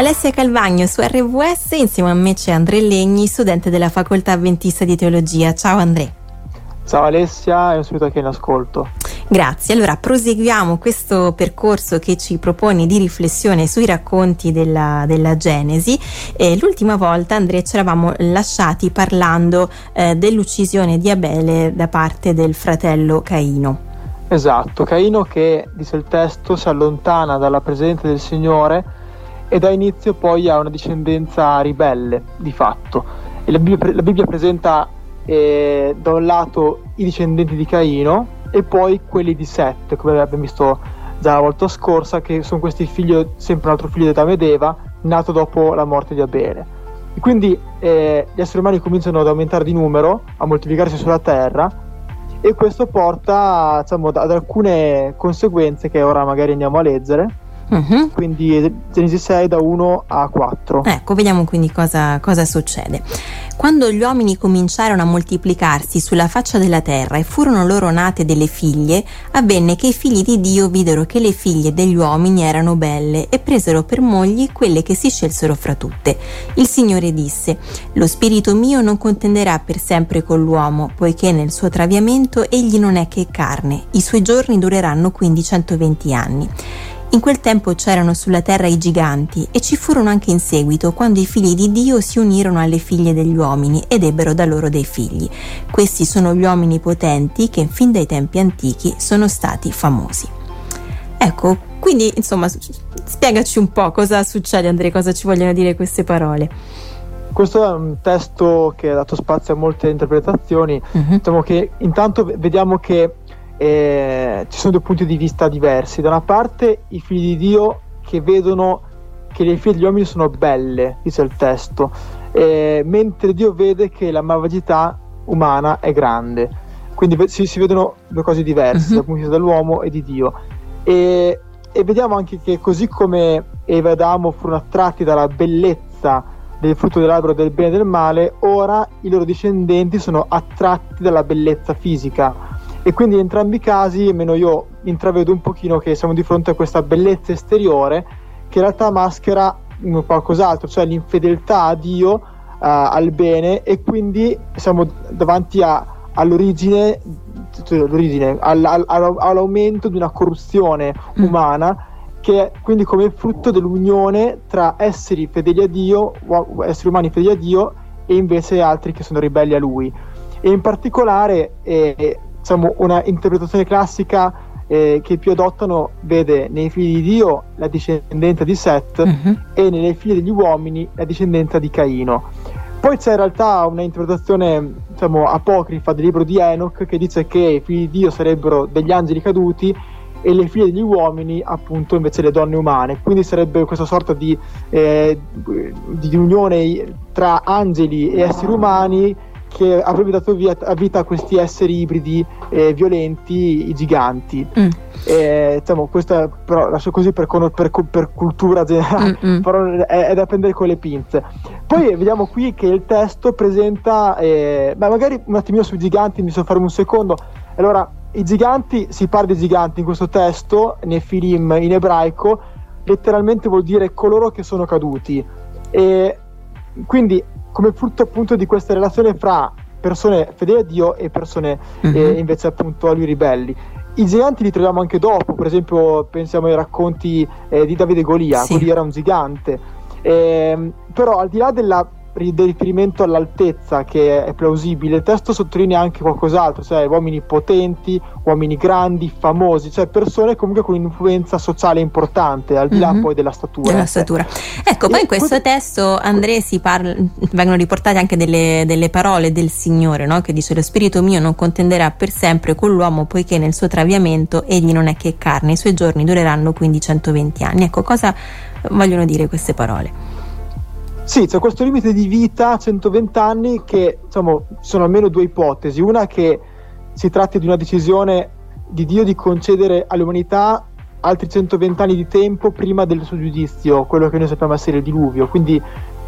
Alessia Calvagno su RWS, insieme a me c'è Andrea Legni, studente della Facoltà Avventista di Teologia. Ciao Andrea. Ciao Alessia e un saluto a chi è in ascolto. Grazie, allora proseguiamo questo percorso che ci propone di riflessione sui racconti della, della Genesi. Eh, l'ultima volta Andrea ci eravamo lasciati parlando eh, dell'uccisione di Abele da parte del fratello Caino. Esatto, Caino che, dice il testo, si allontana dalla presenza del Signore e dà inizio poi a una discendenza ribelle, di fatto. La Bibbia, la Bibbia presenta eh, da un lato i discendenti di Caino e poi quelli di Set, come abbiamo visto già la volta scorsa, che sono questi figli, sempre un altro figlio di Adamo ed Eva, nato dopo la morte di Abele. E quindi eh, gli esseri umani cominciano ad aumentare di numero, a moltiplicarsi sulla terra e questo porta diciamo, ad alcune conseguenze che ora magari andiamo a leggere. Uh-huh. Quindi Genesi 6 da 1 a 4. Ecco, vediamo quindi cosa, cosa succede. Quando gli uomini cominciarono a moltiplicarsi sulla faccia della terra e furono loro nate delle figlie, avvenne che i figli di Dio videro che le figlie degli uomini erano belle e presero per mogli quelle che si scelsero fra tutte. Il Signore disse: Lo spirito mio non contenderà per sempre con l'uomo, poiché nel suo traviamento egli non è che carne. I suoi giorni dureranno quindi 120 anni. In quel tempo c'erano sulla terra i giganti e ci furono anche in seguito quando i figli di Dio si unirono alle figlie degli uomini ed ebbero da loro dei figli. Questi sono gli uomini potenti che fin dai tempi antichi sono stati famosi. Ecco, quindi insomma spiegaci un po' cosa succede Andrea, cosa ci vogliono dire queste parole. Questo è un testo che ha dato spazio a molte interpretazioni. Uh-huh. Diciamo che intanto vediamo che eh, ci sono due punti di vista diversi. Da una parte i figli di Dio che vedono che le figlie degli uomini sono belle, dice il testo, eh, mentre Dio vede che la malvagità umana è grande. Quindi si, si vedono due cose diverse uh-huh. dal punto di vista dell'uomo e di Dio. E, e vediamo anche che così come Eva e Adamo furono attratti dalla bellezza del frutto dell'albero del bene e del male, ora i loro discendenti sono attratti dalla bellezza fisica e quindi in entrambi i casi, almeno io intravedo un pochino che siamo di fronte a questa bellezza esteriore che in realtà maschera qualcos'altro, cioè l'infedeltà a Dio, uh, al bene e quindi siamo davanti a, all'origine, all'origine all, all, all'aumento di una corruzione mm. umana che è quindi come frutto dell'unione tra esseri fedeli a Dio, esseri umani fedeli a Dio e invece altri che sono ribelli a Lui. E in particolare eh, diciamo, una interpretazione classica eh, che più adottano vede nei figli di Dio la discendenza di Seth uh-huh. e nelle figlie degli uomini la discendenza di Caino. Poi c'è in realtà una interpretazione diciamo, apocrifa del libro di Enoch che dice che i figli di Dio sarebbero degli angeli caduti e le figlie degli uomini appunto invece le donne umane quindi sarebbe questa sorta di, eh, di unione tra angeli e esseri umani che avrebbe dato via, vita a questi esseri ibridi eh, violenti, i giganti. Mm. Eh, diciamo, questo è, però lascio così per, per, per cultura generale, Mm-mm. però è, è, da prendere con le pinze. Poi vediamo qui che il testo presenta, eh, beh, magari un attimino sui giganti, mi soffermo un secondo. Allora, i giganti, si parla di giganti in questo testo, nei film in ebraico, letteralmente vuol dire coloro che sono caduti. E quindi come frutto appunto di questa relazione fra persone fedeli a Dio e persone mm-hmm. eh, invece appunto a lui ribelli. I giganti li troviamo anche dopo, per esempio pensiamo ai racconti eh, di Davide Golia, sì. Golia era un gigante, eh, però al di là della del riferimento all'altezza che è plausibile, il testo sottolinea anche qualcos'altro, cioè uomini potenti, uomini grandi, famosi, cioè persone comunque con un'influenza sociale importante, al di là mm-hmm. poi della statura. Della statura. Ecco, poi in questo, questo testo, Andrea, si parla, vengono riportate anche delle, delle parole del Signore, no? che dice lo spirito mio non contenderà per sempre con l'uomo, poiché nel suo traviamento egli non è che carne, i suoi giorni dureranno quindi 120 anni. Ecco, cosa vogliono dire queste parole? Sì, c'è questo limite di vita, 120 anni, che diciamo, sono almeno due ipotesi. Una che si tratti di una decisione di Dio di concedere all'umanità altri 120 anni di tempo prima del suo giudizio, quello che noi sappiamo essere il diluvio. Quindi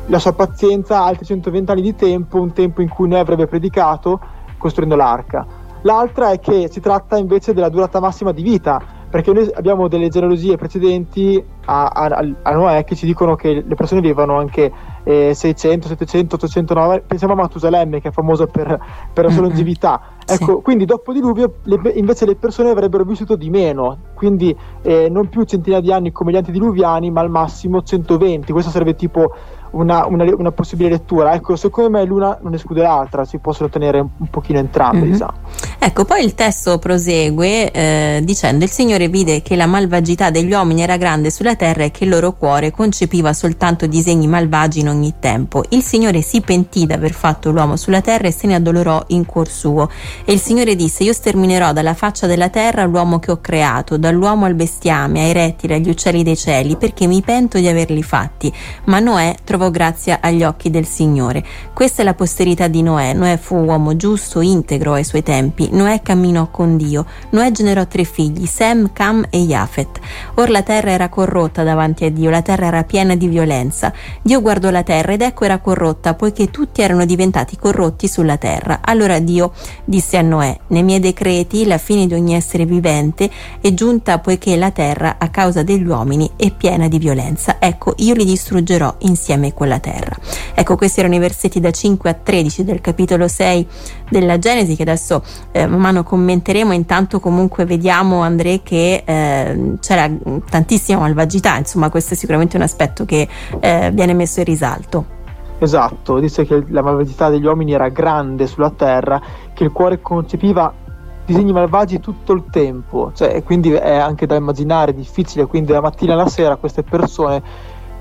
la sua pazienza, altri 120 anni di tempo, un tempo in cui noi avrebbe predicato costruendo l'arca. L'altra è che si tratta invece della durata massima di vita, perché noi abbiamo delle genealogie precedenti a, a, a Noè che ci dicono che le persone vivevano anche eh, 600, 700, 800, 900, pensiamo a Matusalemme che è famoso per, per la sua longevità. Ecco, sì. quindi dopo il diluvio le, invece le persone avrebbero vissuto di meno, quindi eh, non più centinaia di anni come gli antediluviani, ma al massimo 120. Questo sarebbe tipo una, una, una, possibile lettura. Ecco, secondo me l'una non esclude l'altra, si possono ottenere un pochino entrambe. Mm-hmm. Diciamo. Ecco, poi il testo prosegue eh, dicendo: Il Signore vide che la malvagità degli uomini era grande sulla terra e che il loro cuore concepiva soltanto disegni malvagi in ogni tempo. Il Signore si pentì d'aver fatto l'uomo sulla terra e se ne addolorò in cuor suo. E il Signore disse: Io sterminerò dalla faccia della terra l'uomo che ho creato, dall'uomo al bestiame, ai rettili, agli uccelli dei cieli, perché mi pento di averli fatti. Ma Noè trovò trovò grazia agli occhi del Signore. Questa è la posterità di Noè. Noè fu uomo giusto, integro ai suoi tempi. Noè camminò con Dio. Noè generò tre figli, Sem, Cam e Jafet. Or la terra era corrotta davanti a Dio, la terra era piena di violenza. Dio guardò la terra ed ecco era corrotta, poiché tutti erano diventati corrotti sulla terra. Allora Dio disse a Noè, nei miei decreti la fine di ogni essere vivente è giunta poiché la terra a causa degli uomini è piena di violenza. Ecco, io li distruggerò insieme quella terra. Ecco, questi erano i versetti da 5 a 13 del capitolo 6 della Genesi che adesso eh, man mano commenteremo. Intanto comunque vediamo, Andrea, che eh, c'era tantissima malvagità, insomma questo è sicuramente un aspetto che eh, viene messo in risalto. Esatto, disse che la malvagità degli uomini era grande sulla terra, che il cuore concepiva disegni malvagi tutto il tempo, cioè, quindi è anche da immaginare difficile, quindi la mattina alla sera queste persone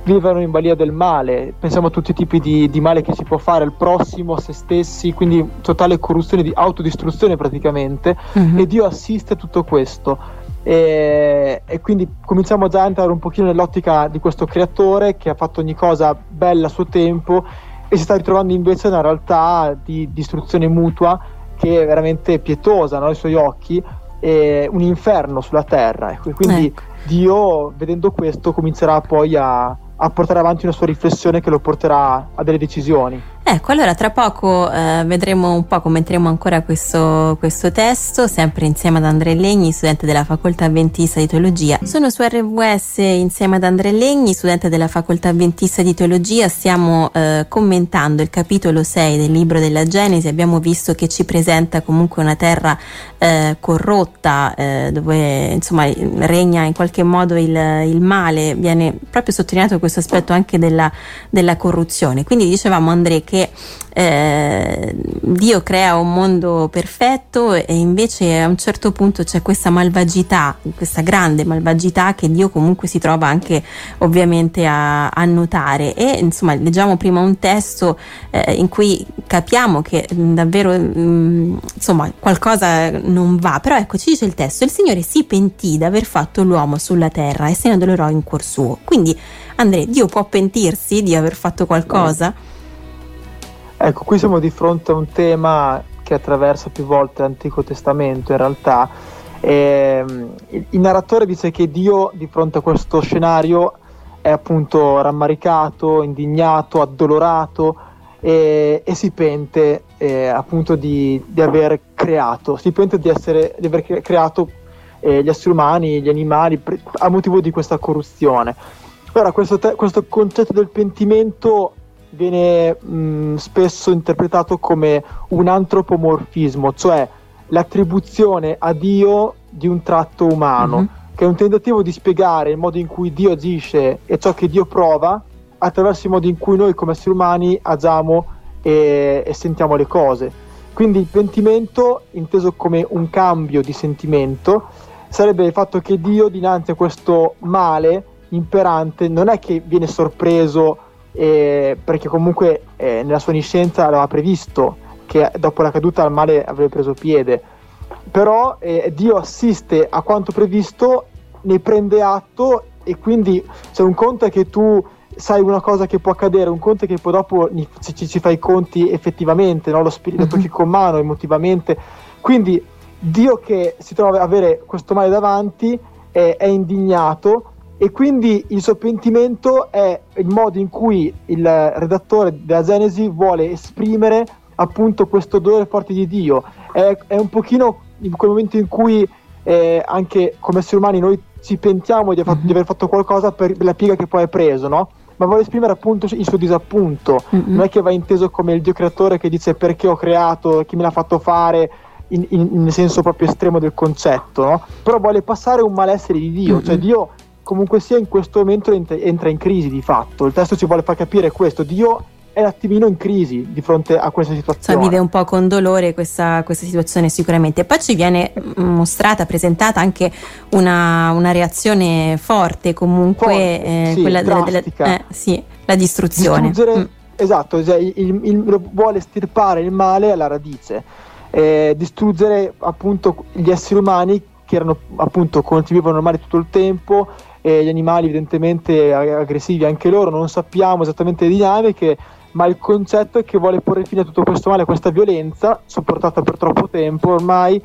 vivono in balia del male, pensiamo a tutti i tipi di, di, male che si può fare al prossimo, a se stessi, quindi totale corruzione, di autodistruzione praticamente, mm-hmm. e Dio assiste a tutto questo. E, e, quindi cominciamo già a entrare un pochino nell'ottica di questo creatore che ha fatto ogni cosa bella a suo tempo e si sta ritrovando invece una realtà di distruzione mutua che è veramente pietosa no? ai suoi occhi, un inferno sulla terra. E quindi ecco. Dio, vedendo questo, comincerà poi a, a portare avanti una sua riflessione che lo porterà a delle decisioni. Ecco, allora tra poco eh, vedremo un po', commenteremo ancora questo, questo, testo, sempre insieme ad Andrea Legni, studente della Facoltà Adventista di Teologia. Sono su RWS insieme ad Andrea Legni, studente della Facoltà Adventista di Teologia, stiamo eh, commentando il capitolo 6 del libro della Genesi, abbiamo visto che ci presenta comunque una terra eh, corrotta, eh, dove insomma regna in qualche modo il, il, male, viene proprio sottolineato questo aspetto anche della, della corruzione. Quindi dicevamo Andrea che eh, Dio crea un mondo perfetto e invece a un certo punto c'è questa malvagità, questa grande malvagità che Dio comunque si trova anche ovviamente a, a notare e insomma leggiamo prima un testo eh, in cui capiamo che mh, davvero mh, insomma qualcosa non va, però ecco ci dice il testo, il Signore si pentì di aver fatto l'uomo sulla terra e se ne addolorò in cuor suo. Quindi Andrea, Dio può pentirsi di aver fatto qualcosa? Ecco, qui siamo di fronte a un tema che attraversa più volte l'Antico Testamento in realtà. E, ehm, il, narratore dice che Dio di fronte a questo scenario è appunto rammaricato, indignato, addolorato e, e si pente eh, appunto di, di, aver creato, si pente di, essere, di aver creato eh, gli esseri umani, gli animali a motivo di questa corruzione. Ora, questo, te- questo concetto del pentimento viene mh, spesso interpretato come un antropomorfismo, cioè l'attribuzione a Dio di un tratto umano, mm-hmm. che è un tentativo di spiegare il modo in cui Dio agisce e ciò che Dio prova attraverso il modo in cui noi come esseri umani agiamo e, e sentiamo le cose. Quindi il pentimento, inteso come un cambio di sentimento, sarebbe il fatto che Dio dinanzi a questo male imperante non è che viene sorpreso eh, perché comunque eh, nella sua onniscienza aveva previsto che dopo la caduta il male avrebbe preso piede, però eh, Dio assiste a quanto previsto, ne prende atto e quindi cioè, un conto è che tu sai una cosa che può accadere, un conto è che poi dopo ci, ci fai i conti effettivamente, no? lo spirito tocchi con mano emotivamente, quindi Dio che si trova ad avere questo male davanti è indignato e quindi il suo pentimento è il modo in cui il redattore della Genesi vuole esprimere appunto questo dolore forte di Dio. È, è un pochino in quel momento in cui eh, anche come esseri umani noi ci pentiamo di, mm-hmm. di aver fatto qualcosa per la piega che poi hai preso, no? ma vuole esprimere appunto il suo disappunto. Mm-hmm. Non è che va inteso come il Dio creatore che dice perché ho creato, chi me l'ha fatto fare, in, in, nel senso proprio estremo del concetto, no? però vuole passare un malessere di Dio, mm-hmm. cioè Dio comunque sia in questo momento entra in crisi di fatto. Il testo ci vuole far capire questo, Dio è un attimino in crisi di fronte a questa situazione. Cioè, vive un po' con dolore questa, questa situazione sicuramente. Poi ci viene mostrata, presentata anche una, una reazione forte comunque, forte, eh, sì, quella della, della eh, sì, la distruzione. Mm. Esatto, cioè, il, il, il, vuole stirpare il male alla radice, eh, distruggere appunto gli esseri umani che erano appunto convivevano normali tutto il tempo e gli animali evidentemente aggressivi anche loro, non sappiamo esattamente le dinamiche, ma il concetto è che vuole porre fine a tutto questo male, a questa violenza sopportata per troppo tempo ormai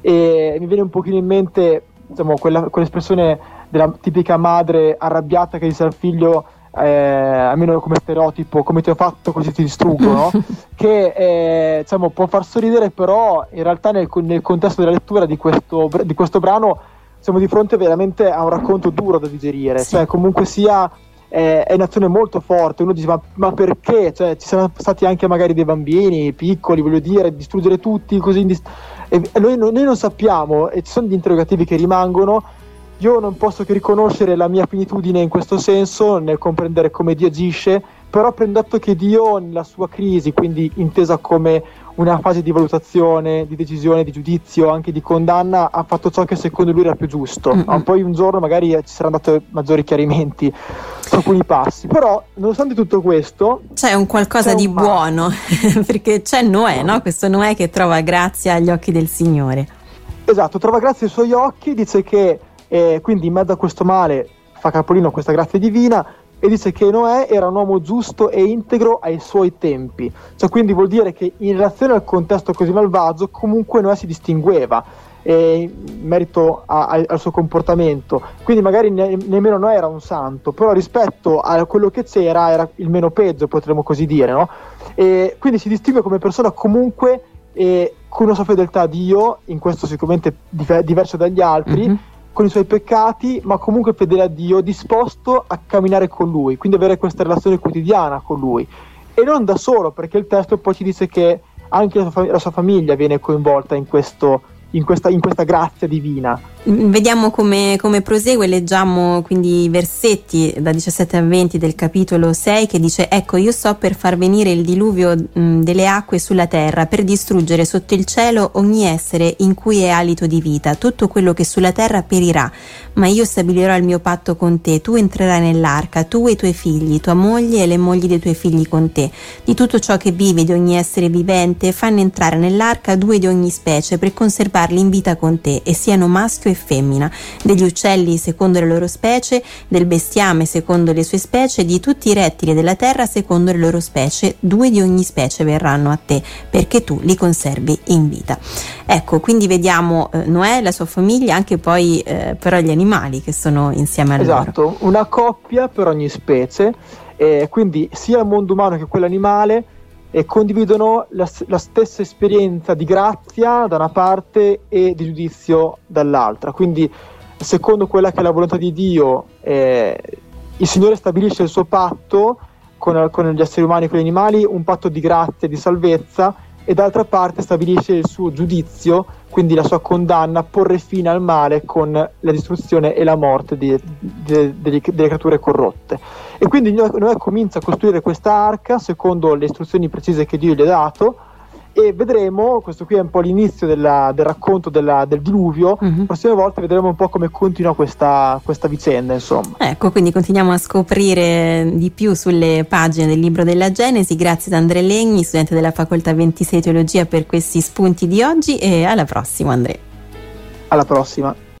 e mi viene un pochino in mente diciamo, quella, quell'espressione della tipica madre arrabbiata che dice al figlio eh, almeno come stereotipo come ti ho fatto così ti distruggo no? che eh, diciamo, può far sorridere però in realtà nel, nel contesto della lettura di questo, di questo brano siamo di fronte veramente a un racconto duro da digerire sì. cioè comunque sia è, è un'azione molto forte. Uno dice: ma, ma, perché? Cioè, ci sono stati anche magari dei bambini piccoli, voglio dire, distruggere tutti così. E noi, noi, non sappiamo, e ci sono gli interrogativi che rimangono. Io non posso che riconoscere la mia finitudine in questo senso, nel comprendere come Dio agisce, però prendo atto che Dio nella sua crisi, quindi intesa come una fase di valutazione, di decisione, di giudizio, anche di condanna, ha fatto ciò che secondo lui era più giusto. Mm-hmm. Poi un giorno magari ci saranno dati maggiori chiarimenti su alcuni passi, però nonostante tutto questo... C'è un qualcosa c'è di un buono, perché c'è Noè, no. no? questo Noè che trova grazia agli occhi del Signore. Esatto, trova grazia ai suoi occhi, dice che eh, quindi in mezzo a questo male fa capolino questa grazia divina, e dice che Noè era un uomo giusto e integro ai suoi tempi. Cioè, quindi vuol dire che in relazione al contesto così malvagio, comunque Noè si distingueva eh, in merito a, a, al suo comportamento. Quindi magari ne, nemmeno Noè era un santo, però rispetto a quello che c'era era il meno peggio, potremmo così dire. No? E quindi si distingue come persona comunque eh, con una sua fedeltà a Dio, in questo sicuramente dif- diverso dagli altri. Mm-hmm con i suoi peccati, ma comunque fedele a Dio, disposto a camminare con Lui, quindi avere questa relazione quotidiana con Lui. E non da solo, perché il testo poi ci dice che anche la sua, la sua famiglia viene coinvolta in questo in questa, in questa grazia divina. Vediamo come, come, prosegue, leggiamo quindi i versetti da 17 a 20 del capitolo 6 che dice ecco io sto per far venire il diluvio mh, delle acque sulla terra per distruggere sotto il cielo ogni essere in cui è alito di vita, tutto quello che sulla terra perirà, ma io stabilirò il mio patto con te, tu entrerai nell'arca, tu e i tuoi figli, tua moglie e le mogli dei tuoi figli con te, di tutto ciò che vive, di ogni essere vivente, fanno entrare nell'arca due di ogni specie per conservarli in vita con te e siano maschio e femmina, degli uccelli secondo le loro specie, del bestiame secondo le sue specie, di tutti i rettili della terra secondo le loro specie, due di ogni specie verranno a te, perché tu li conservi in vita. Ecco, quindi vediamo eh, Noè, la sua famiglia, anche poi eh, però gli animali che sono insieme a esatto, loro. Esatto, una coppia per ogni specie, eh, quindi sia il mondo umano che quello animale e condividono la, la, stessa esperienza di grazia da una parte e di giudizio dall'altra. Quindi, secondo quella che è la volontà di Dio, eh, il Signore stabilisce il suo patto con, con, gli esseri umani e con gli animali, un patto di grazia e di salvezza, e d'altra parte stabilisce il suo giudizio, quindi la sua condanna, porre fine al male con la distruzione e la morte di, di, di, delle creature corrotte. E quindi Noè comincia a costruire questa arca secondo le istruzioni precise che Dio gli ha dato e vedremo, questo qui è un po' l'inizio della, del racconto della, del diluvio, mm-hmm. prossime volte vedremo un po' come continua questa, questa, vicenda, insomma. Ecco, quindi continuiamo a scoprire di più sulle pagine del libro della Genesi, grazie ad Andrea Legni, studente della Facoltà 26 Teologia per questi spunti di oggi e alla prossima Andrea. Alla prossima.